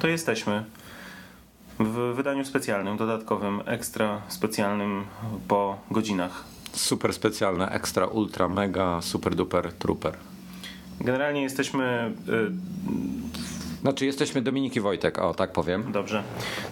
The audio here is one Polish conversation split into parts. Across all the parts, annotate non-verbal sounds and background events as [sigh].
To jesteśmy w wydaniu specjalnym, dodatkowym, ekstra specjalnym po godzinach. Super specjalne, ekstra, ultra, mega, super duper, trooper. Generalnie jesteśmy. Y, Znaczy jesteśmy Dominik i Wojtek, o tak powiem. Dobrze.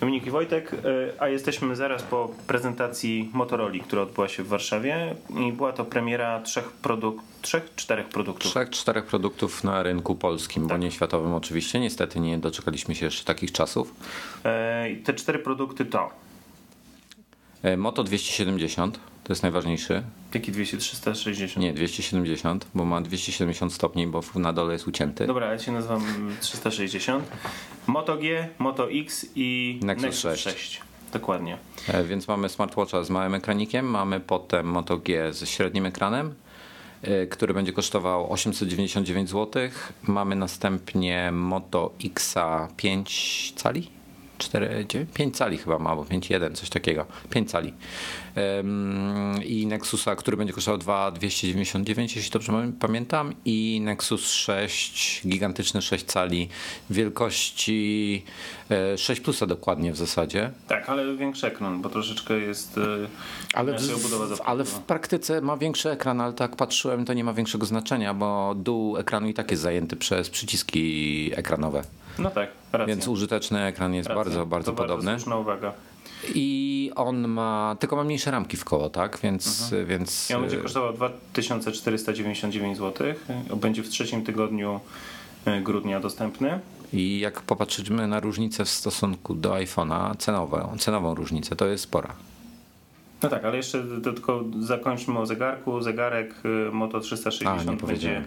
Dominik i Wojtek, y, a jesteśmy zaraz po prezentacji Motorola, która odbyła się w Warszawie i była to premiera trzech produktów, trzech, czterech produktów. Trzech, czterech produktów na rynku polskim, bo nie światowym oczywiście. Niestety nie doczekaliśmy się jeszcze takich czasów. I Te cztery produkty to E, Moto 270, to jest najważniejszy. jaki 200, 360. Nie, 270, bo ma 270 stopni, bo na dole jest ucięty. Dobra, ja się nazywam 360. Moto G, Moto X i Nexus 6. 6. Dokładnie. E, Więc mamy smartwatcha z małym ekranikiem, mamy potem Moto G ze średnim ekranem, e, który będzie kosztował 899 zł. Mamy następnie Moto Xa 5 cali? 4, 5 cali chyba ma, albo 5,1, coś takiego. 5 cali. Ym, I Nexusa, który będzie kosztował 2,299, jeśli dobrze pamiętam. I Nexus 6, gigantyczny 6 cali, wielkości e, 6 plusa dokładnie w zasadzie. Tak, ale większy ekran, bo troszeczkę jest. e, Ale w, w, ale w praktyce ma większy ekran, ale tak patrzyłem, to nie ma większego znaczenia, bo dół ekranu i tak jest zajęty przez przyciski ekranowe. No tak, racja. Więc użyteczny ekran jest racja. bardzo, bardzo to podobny. Bardzo uwaga. I on ma, tylko ma mniejsze ramki w koło, tak? Więc, więc I on będzie kosztował 2499 zł. Będzie w trzecim tygodniu e, grudnia dostępny. i jak popatrzymy na różnicę w stosunku do iPhone'a, cenową, cenową różnicę, to jest spora. No tak, ale jeszcze to tylko zakończmy o zegarku. Zegarek e, Moto A, nie 360 będzie powiedziałem.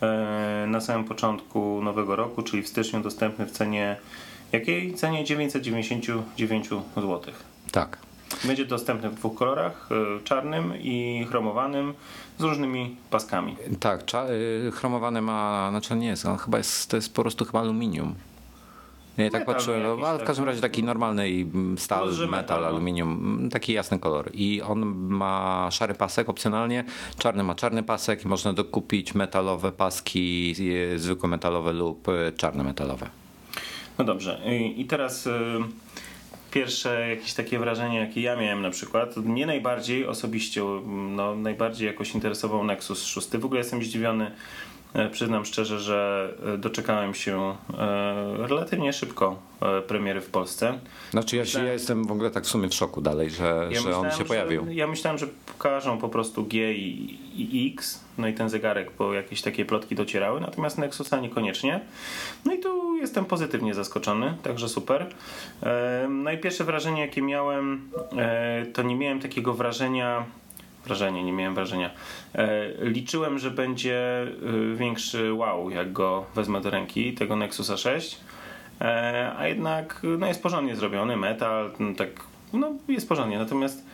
e, na samym początku nowego roku, czyli w styczniu dostępny w cenie jakiej? Cenie 999 zł. Tak. Będzie dostępny w dwóch kolorach, e, czarnym i chromowanym z różnymi paskami. Tak, cza, y, chromowany ma, znaczy nie jest, on chyba jest, to jest po prostu chyba aluminium. Nie, tak Metal patrzyłem, jakiś no, ale w taki. każdym razie taki normalny i mm, stal, metal, metal, no. aluminium, mm, taki jasny kolor. I on ma szary pasek opcjonalnie, czarny ma czarny pasek i można dokupić metalowe paski, zwykłe metalowe lub y, czarne metalowe. No dobrze, i, teraz y, pierwsze jakieś takie wrażenie, jakie ja miałem na przykład. Mnie najbardziej osobiście, no, najbardziej jakoś interesował Nexus 6. W ogóle jestem zdziwiony, e, przyznam szczerze, że e, doczekałem się e, relatywnie szybko e, premiery w Polsce. Znaczy ja, Myślałem- ja jestem w ogóle tak w sumie w szoku dalej, że, Ja że on się pojawił. Że, ja myślałem, że pokażą po prostu G i, i X, no i ten zegarek, bo jakieś takie plotki docierały, natomiast Nexusa niekoniecznie. No i tu jestem pozytywnie zaskoczony, także super. E, No i pierwsze wrażenie, jakie miałem, e, to nie miałem takiego wrażenia. Wrażenie, nie miałem wrażenia. E, Liczyłem, że będzie e, większy wow, jak go wezmę do ręki, tego Nexusa 6. E, a jednak no jest porządnie zrobiony, metal, no tak, no jest porządnie, natomiast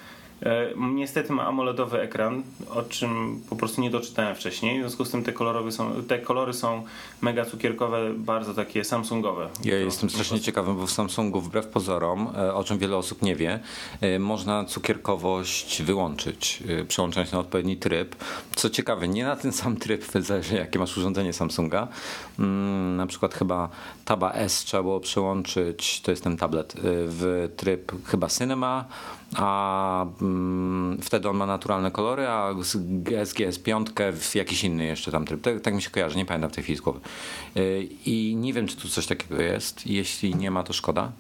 niestety ma AMOLEDowy ekran, o czym po prostu nie doczytałem wcześniej, w związku z tym te, kolorowe są, te kolory są mega cukierkowe, bardzo takie samsungowe. Ja jestem strasznie ciekawy, bo w Samsungu wbrew pozorom, e, o czym wiele osób nie wie, e, można cukierkowość wyłączyć, e, przełączając na odpowiedni tryb. Co ciekawe, nie na ten sam tryb, zależy jakie masz urządzenie Samsunga. Mm, Na przykład chyba Taba S trzeba było przełączyć, to jest ten tablet, e, w tryb chyba Cinema, a mm, wtedy on ma naturalne kolory, a SGS 5 w jakiś inny jeszcze tam tryb. Tak, tak mi się kojarzy, nie pamiętam w tej chwili z głowy. Yy, I nie wiem, czy tu coś takiego jest. Jeśli nie ma, to szkoda.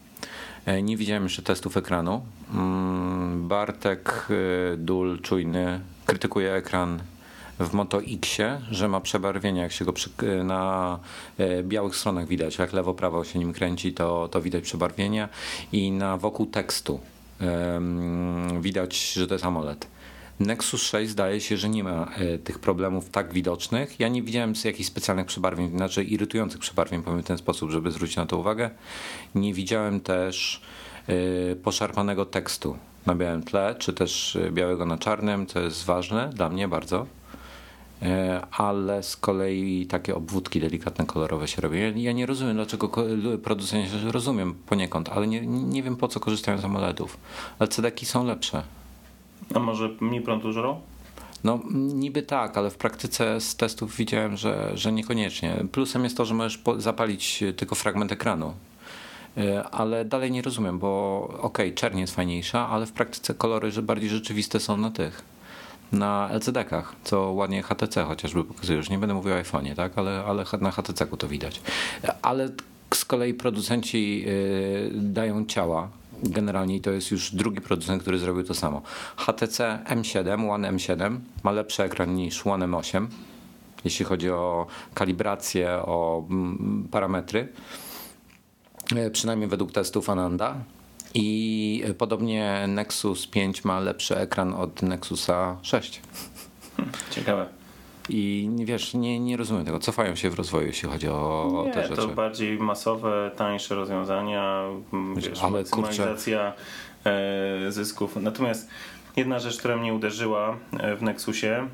Yy, Nie widziałem jeszcze testów ekranu. Mm, Bartek yy, Dul, czujny, krytykuje ekran w Moto Xie, że ma przebarwienie, jak się go przy, na białych stronach widać, jak lewo, prawo się nim kręci, to, to widać przebarwienia i na wokół tekstu widać, że to jest AMOLED. Nexus 6 zdaje się, że nie ma e, tych problemów tak widocznych. Ja nie widziałem jakichś specjalnych przebarwień, znaczy irytujących przebarwień, powiem w ten sposób, żeby zwrócić na to uwagę. Nie widziałem też e, poszarpanego tekstu na białym tle, czy też e, białego na czarnym, co jest ważne dla mnie bardzo. E, ale z kolei takie obwódki delikatne, kolorowe się robią. Ja, nie rozumiem, dlaczego producenci, rozumiem poniekąd, ale nie, nie wiem po co korzystają z AMOLEDów. Ale cedeki są lepsze. A może mniej prądu żrą? No niby tak, ale w praktyce z testów widziałem, że, że niekoniecznie. Plusem jest to, że możesz zapalić tylko fragment ekranu. E, ale dalej nie rozumiem, bo okej, okay, czerń jest fajniejsza, ale w praktyce kolory że bardziej rzeczywiste są na tych na LCD-kach, co ładnie HTC chociażby pokazuje. Już nie będę mówił o iPhone'ie, tak? ale, ale na HTC-ku to widać. Ale z kolei producenci y, dają ciała. Generalnie to jest już drugi producent, który zrobił to samo. HTC M7, One M7 ma lepszy ekran niż One M8, jeśli chodzi o kalibrację, o mm, parametry. E, przynajmniej według testów Ananda. I podobnie Nexus 5 ma lepszy ekran od Nexusa 6. Ciekawe. I wiesz, nie, nie rozumiem tego. Cofają się w rozwoju, jeśli chodzi o, nie, te rzeczy. to bardziej masowe, tańsze rozwiązania, wiesz, Ale maksymalizacja kurczę. zysków. Natomiast jedna rzecz, która mnie uderzyła e, w Nexusie,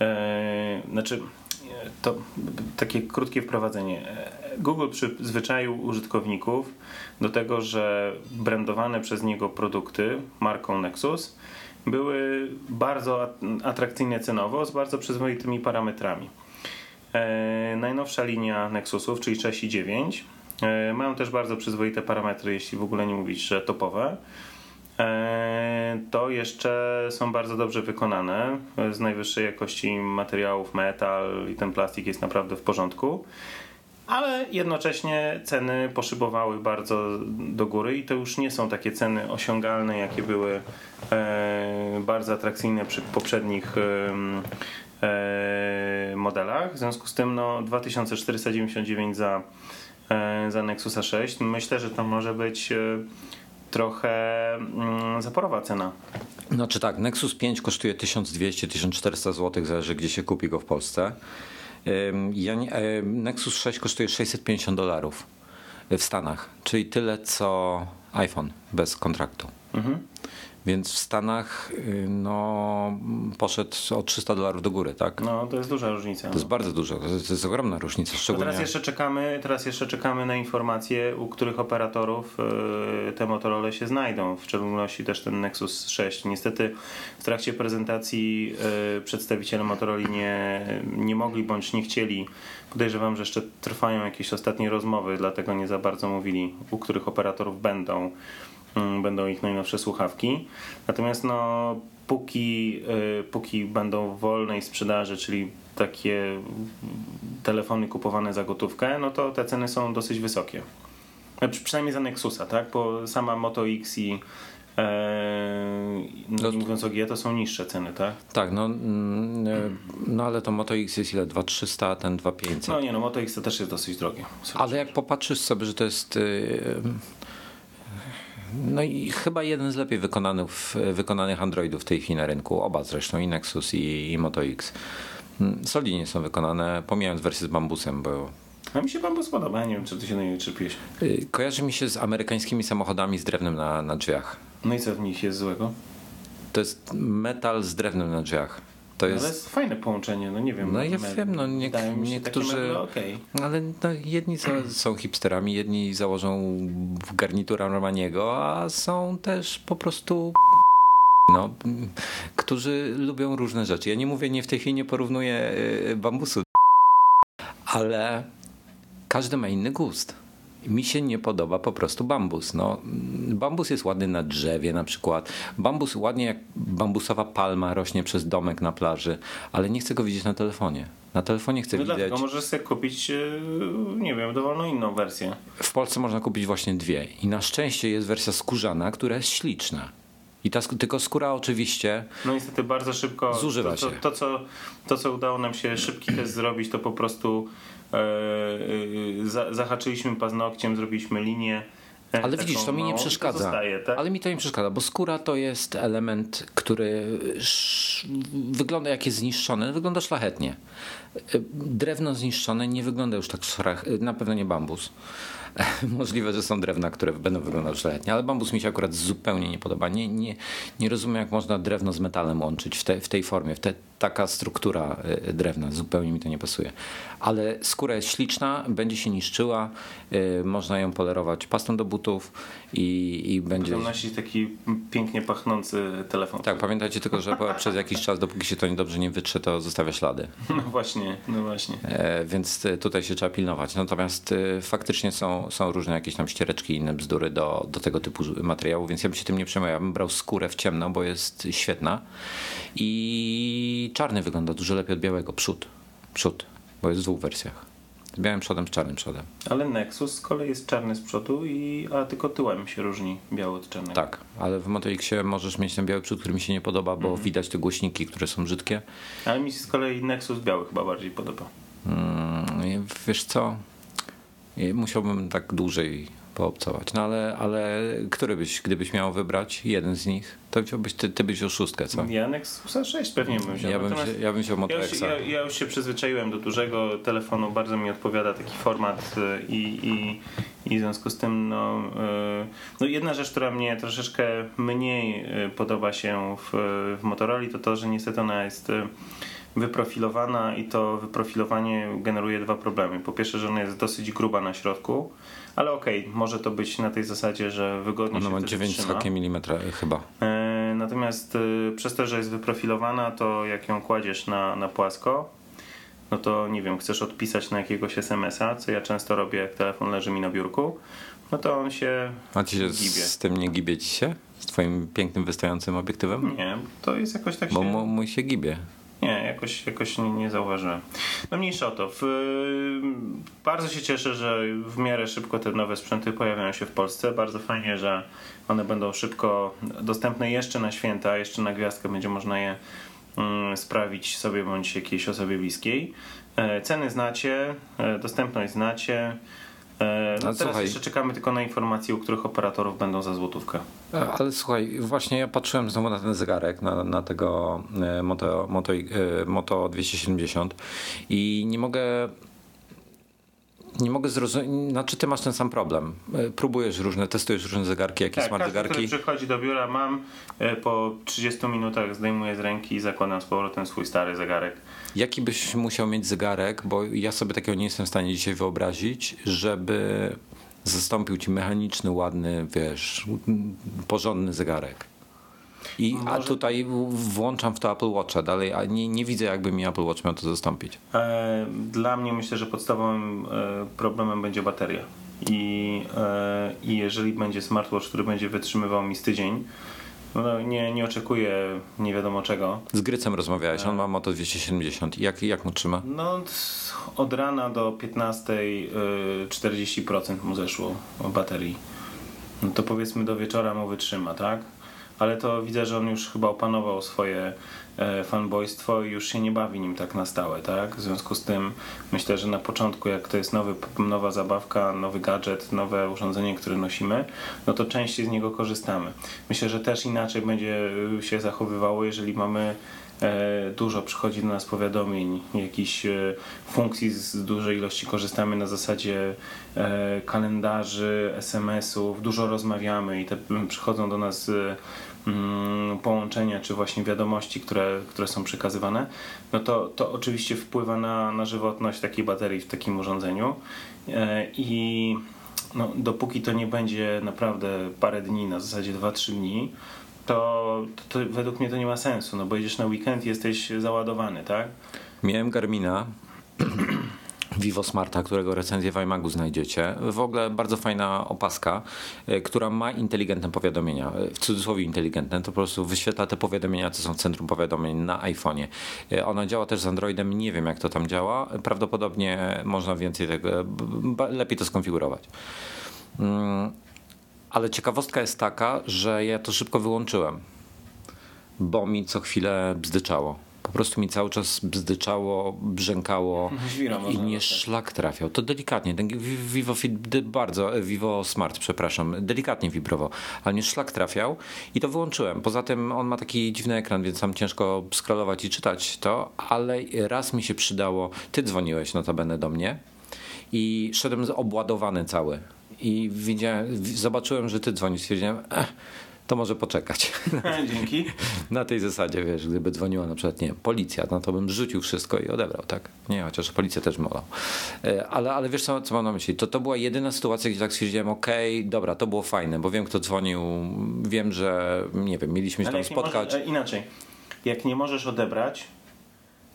e, znaczy to takie krótkie wprowadzenie. Google przyzwyczaił użytkowników do tego, że brandowane przez niego produkty marką Nexus były bardzo atrakcyjne cenowo, z bardzo przyzwoitymi parametrami. E, najnowsza linia Nexusów, czyli 6 i 9, e, mają też bardzo przyzwoite parametry, jeśli w ogóle nie mówić, że topowe. E, to jeszcze są bardzo dobrze wykonane, z najwyższej jakości materiałów, metal i ten plastik jest naprawdę w porządku ale jednocześnie ceny poszybowały bardzo do góry i to już nie są takie ceny osiągalne, jakie były e, bardzo atrakcyjne przy poprzednich e, modelach. W związku z tym no, 2499 za, e, za Nexusa 6. Myślę, że to może być trochę mm, zaporowa cena. Znaczy tak, Nexus 5 kosztuje 1200-1400 zł, zależy gdzie się kupi go w Polsce. Ja Nexus 6 kosztuje 650 dolarów w Stanach, czyli tyle co iPhone bez kontraktu. Mhm. Więc w Stanach y, no, poszedł o 300 dolarów do góry, tak? No, to jest duża różnica. To jest bardzo duża, to jest, to jest ogromna różnica. Szczególnie... teraz, jeszcze czekamy, teraz jeszcze czekamy na informacje, u których operatorów y, te Motorola się znajdą, w szczególności też ten Nexus 6. Niestety w trakcie prezentacji y, przedstawiciele Motorola nie, nie mogli bądź nie chcieli Podejrzewam, że jeszcze trwają jakieś ostatnie rozmowy, dlatego nie za bardzo mówili, u których operatorów będą. Mm, będą ich najnowsze słuchawki. Natomiast no, póki, y, póki będą w wolnej sprzedaży, czyli takie telefony kupowane za gotówkę, no to te ceny są dosyć wysokie. Znaczy, przynajmniej za Nexusa, tak? Bo sama Moto X i e, no, nie mówiąc o G, to są niższe ceny, tak? Tak, no, mm, e, no ale to Moto X jest ile? 2300, a ten 2500. No nie, no Moto X to też jest dosyć drogie. Ale jak popatrzysz sobie, że to jest y, no i chyba jeden z lepiej wykonanych, wykonanych Androidów w tej chwili na rynku. Oba zresztą, i Nexus i, i Moto X. Mm, solidnie są wykonane, pomijając wersję z bambusem, bo a mi się bambus podoba, ja nie wiem, czy ty się na niej czepiłeś. Y, kojarzy mi się z amerykańskimi samochodami z drewnem na, na drzwiach. No i co w nich jest złego? To jest metal z drewnem na drzwiach. To jest... Ale jest fajne połączenie, no nie wiem. No ja wiem, no nie, niektórzy... Meble, okay. Ale no, jedni są, są hipsterami, jedni założą garnitura Romaniego, a są też po prostu no, którzy lubią różne rzeczy. Ja nie mówię, nie w tej chwili nie porównuję y, bambusu, ale każdy ma inny gust mi się nie podoba po prostu bambus. No, bambus jest ładny na drzewie na przykład. Bambus ładnie jak bambusowa palma rośnie przez domek na plaży, ale nie chcę go widzieć na telefonie. Na telefonie chcę no widzieć. Dlatego możesz sobie kupić, e, nie wiem, dowolną inną wersję. W Polsce można kupić właśnie dwie. I na szczęście jest wersja skórzana, która jest śliczna. I ta, tylko skóra oczywiście. No niestety bardzo szybko. Zużywa to, się. To, to, co, to, co udało nam się szybki test zrobić, to po prostu e, zahaczyliśmy paznokciem, zrobiliśmy linię. E, Ale widzisz, to mi nie przeszkadza. Zostaje, tak? Ale mi to nie przeszkadza, bo skóra to jest element, który wygląda jak jest zniszczony, wygląda szlachetnie. E, drewno zniszczone nie wygląda już tak na pewno nie bambus. [laughs] Możliwe, że są drewna, które będą wyglądały szlachetnie, ale bambus mi się akurat zupełnie nie podoba. Nie, nie, nie rozumiem, jak można drewno z metalem łączyć w, te, w tej formie, w te, taka struktura y, drewna. Zupełnie mi to nie pasuje. Ale skóra jest śliczna, będzie się niszczyła, y, można ją polerować pastą do butów i, i będzie... nosić taki pięknie pachnący telefon. Tak, pamiętajcie tylko, że przez jakiś czas, dopóki się to niedobrze nie wytrze, to zostawia ślady. [laughs] No właśnie. Właśnie, no właśnie. E, więc e, tutaj się trzeba pilnować. Natomiast e, faktycznie są, są różne jakieś tam ściereczki i inne bzdury do, do tego typu materiału, więc ja bym się tym nie przejmował. Ja bym brał skórę w ciemno, bo jest świetna i czarny wygląda dużo lepiej od białego. Przód, przód, bo jest w dwóch wersjach. Z białym przodem, z czarnym przodem. Ale Nexus z kolei jest czarny z przodu, i, a tylko tyłem się różni biały od czarnego. Tak, ale w Moto Xie możesz mieć ten biały przód, który mi się nie podoba, bo Mhm. widać te głośniki, które są brzydkie. Ale mi się z kolei Nexus biały chyba bardziej podoba. Mm, i wiesz co? Musiałbym tak dłużej poobcować. No ale, ale który byś, gdybyś miał wybrać jeden z nich, to wziąłbyś, ty, ty byś wziął szóstkę, co? Ja Nexusa 6 pewnie bym wziął. Ja bym, się, ja bym wziął ja, ja, ja już się przyzwyczaiłem do dużego telefonu, bardzo mi odpowiada taki format y, i, i, i w związku z tym no, y, no jedna rzecz, która mnie troszeczkę mniej y, podoba się w, w Motorola to to, że niestety ona jest wyprofilowana i to wyprofilowanie generuje dwa problemy. Po pierwsze, że ona jest dosyć gruba na środku, ale okej, może to być na tej zasadzie, że wygodnie Ona się ma wtedy 9 trzyma. hakiem milimetra chyba. E, Natomiast y, przez to, że jest wyprofilowana, to jak ją kładziesz na, na płasko, no to nie wiem, chcesz odpisać na jakiegoś SMS-a, co ja często robię, jak telefon leży mi na biurku, no to on się A ci się gibie. z tym nie gibie ci się? Z twoim pięknym, wystającym obiektywem? Nie, to jest jakoś tak Bo się... mu- mój się gibie. Nie, jakoś, jakoś nie, nie zauważyłem. No mniejsza o to. W, bardzo się cieszę, że w miarę szybko te nowe sprzęty pojawiają się w Polsce. Bardzo fajnie, że one będą szybko dostępne jeszcze na święta, jeszcze na gwiazdkę będzie można je mm, sprawić sobie bądź jakiejś osobie bliskiej. E, Ceny znacie, e, dostępność znacie. E, No teraz słuchaj- jeszcze czekamy tylko na informacje, u których operatorów będą za złotówkę. E, Ale słuchaj, właśnie ja patrzyłem znowu na ten zegarek, na, na tego e, Moto, Moto, Moto 270 i nie mogę nie mogę zrozumieć, znaczy ty masz ten sam problem. Próbujesz różne, testujesz różne zegarki, jakie Tak, smart każdy, który zegarki. przychodzi do biura, mam po 30 minutach zdejmuję z ręki i zakładam z powrotem swój stary zegarek. Jaki byś musiał mieć zegarek, bo ja sobie takiego nie jestem w stanie dzisiaj wyobrazić, żeby zastąpił ci mechaniczny, ładny, wiesz, porządny zegarek. I, a tutaj włączam w to Apple Watcha dalej, a nie, nie widzę jakby mi Apple Watch miał to zastąpić. E, Dla mnie myślę, że podstawowym e, problemem będzie bateria. I, e, I jeżeli będzie smartwatch, który będzie wytrzymywał mi z tydzień, no nie, nie oczekuję nie wiadomo czego. Z Grycem rozmawiałeś, on ma Moto 270. Jak, jak mu trzyma? No od rana do 15 y, 40% mu zeszło baterii. No to powiedzmy do wieczora mu wytrzyma, tak? Ale to widzę, że on już chyba opanował swoje fanboystwo i już się nie bawi nim tak na stałe, tak? W związku z tym myślę, że na początku jak to jest nowy, nowa zabawka, nowy gadżet, nowe urządzenie, które nosimy, no to częściej z niego korzystamy. Myślę, że też inaczej będzie się zachowywało, jeżeli mamy E, dużo przychodzi do nas powiadomień, jakichś e, funkcji z dużej ilości korzystamy na zasadzie e, kalendarzy, SMS-ów, dużo rozmawiamy i te przychodzą do nas e, połączenia czy właśnie wiadomości, które, które są przekazywane, no to, to oczywiście wpływa na, na żywotność takiej baterii w takim urządzeniu E, i no, dopóki to nie będzie naprawdę parę dni, na zasadzie 2-3 dni, to, to, to według mnie to nie ma sensu, no bo jedziesz na weekend jesteś załadowany, tak? Miałem Garmina Vivo Smarta, którego recenzję w iMagu znajdziecie. W ogóle bardzo fajna opaska, e, która ma inteligentne powiadomienia. E, W cudzysłowie inteligentne, to po prostu wyświetla te powiadomienia, co są w centrum powiadomień na iPhone'ie. E, Ona działa też z Androidem, nie wiem jak to tam działa. Prawdopodobnie można więcej tego, lepiej to skonfigurować. Mm, Ale ciekawostka jest taka, że ja to szybko wyłączyłem, bo mi co chwilę bzdyczało. Po prostu mi cały czas bzdyczało, brzękało Żwira i mnie dostać. szlak trafiał. To delikatnie. Ten Vi- Vivo bardzo, e, Vivo Smart, przepraszam, delikatnie wibrował, ale mnie szlak trafiał i to wyłączyłem. Poza tym on ma taki dziwny ekran, więc tam ciężko scrollować i czytać to, ale raz mi się przydało. Ty dzwoniłeś notabene do mnie i szedłem obładowany cały. I widziałem, zobaczyłem, że ty dzwonisz. Stwierdziłem, eh, to może poczekać. [laughs] Dzięki. Na tej zasadzie, wiesz, gdyby dzwoniła na przykład, nie wiem, policja, no to bym rzucił wszystko i odebrał, tak? Nie, chociaż policję też molał. E, Ale, ale wiesz co, co mam na myśli? To, to była jedyna sytuacja, gdzie tak stwierdziłem, okej, dobra, to było fajne, bo wiem, kto dzwonił, wiem, że, nie wiem, mieliśmy się Ale tam spotkać. możesz, e, inaczej, jak nie możesz odebrać,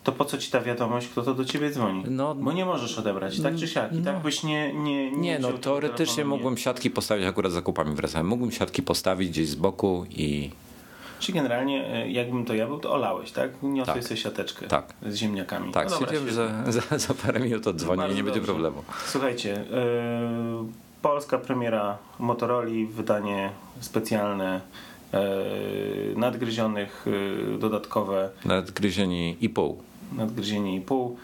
to po co ci ta wiadomość, kto to do ciebie dzwoni? No- Bo nie możesz odebrać, tak czy siak. I tak byś nie Nie, nie, Nie, no teoretycznie telefonu, nie. mógłbym siatki postawić, akurat z zakupami wracałem. Mógłbym siatki postawić gdzieś z boku i Czy generalnie, e, jakbym to ja był, to olałeś, tak? Niosłeś Tak. sobie siateczkę Tak. z ziemniakami. tak, no dobra, że za, za parę minut odzwonię i nie będzie dobrze. problemu. Słuchajcie, yy, polska premiera Motorola, wydanie specjalne, yy, nadgryzionych, dodatkowe, Nadgryzieni i pół. Nadgryzienie i pół.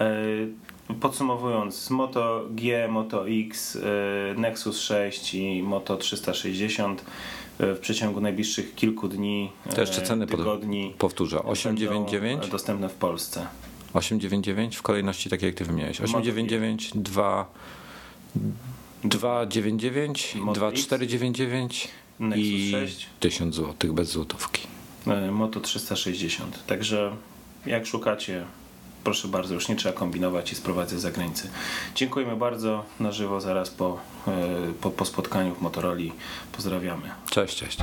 Yy, podsumowując, Moto G, Moto X, yy, Nexus 6 i Moto 360 yy, w przeciągu najbliższych kilku dni, To jeszcze ceny tygodni Powtórzę, będą 899, dostępne w Polsce. 899 w kolejności takiej jak ty wymieniłeś. 899, 2 299, Moto 2499 Nexus i 6. 1000 zł bez złotówki. E, Moto 360. Także jak szukacie, proszę bardzo, już nie trzeba kombinować i sprowadzać za granicę. Dziękujemy bardzo. Na żywo zaraz po, e, po, po spotkaniu w Motorola. Pozdrawiamy. Cześć, cześć.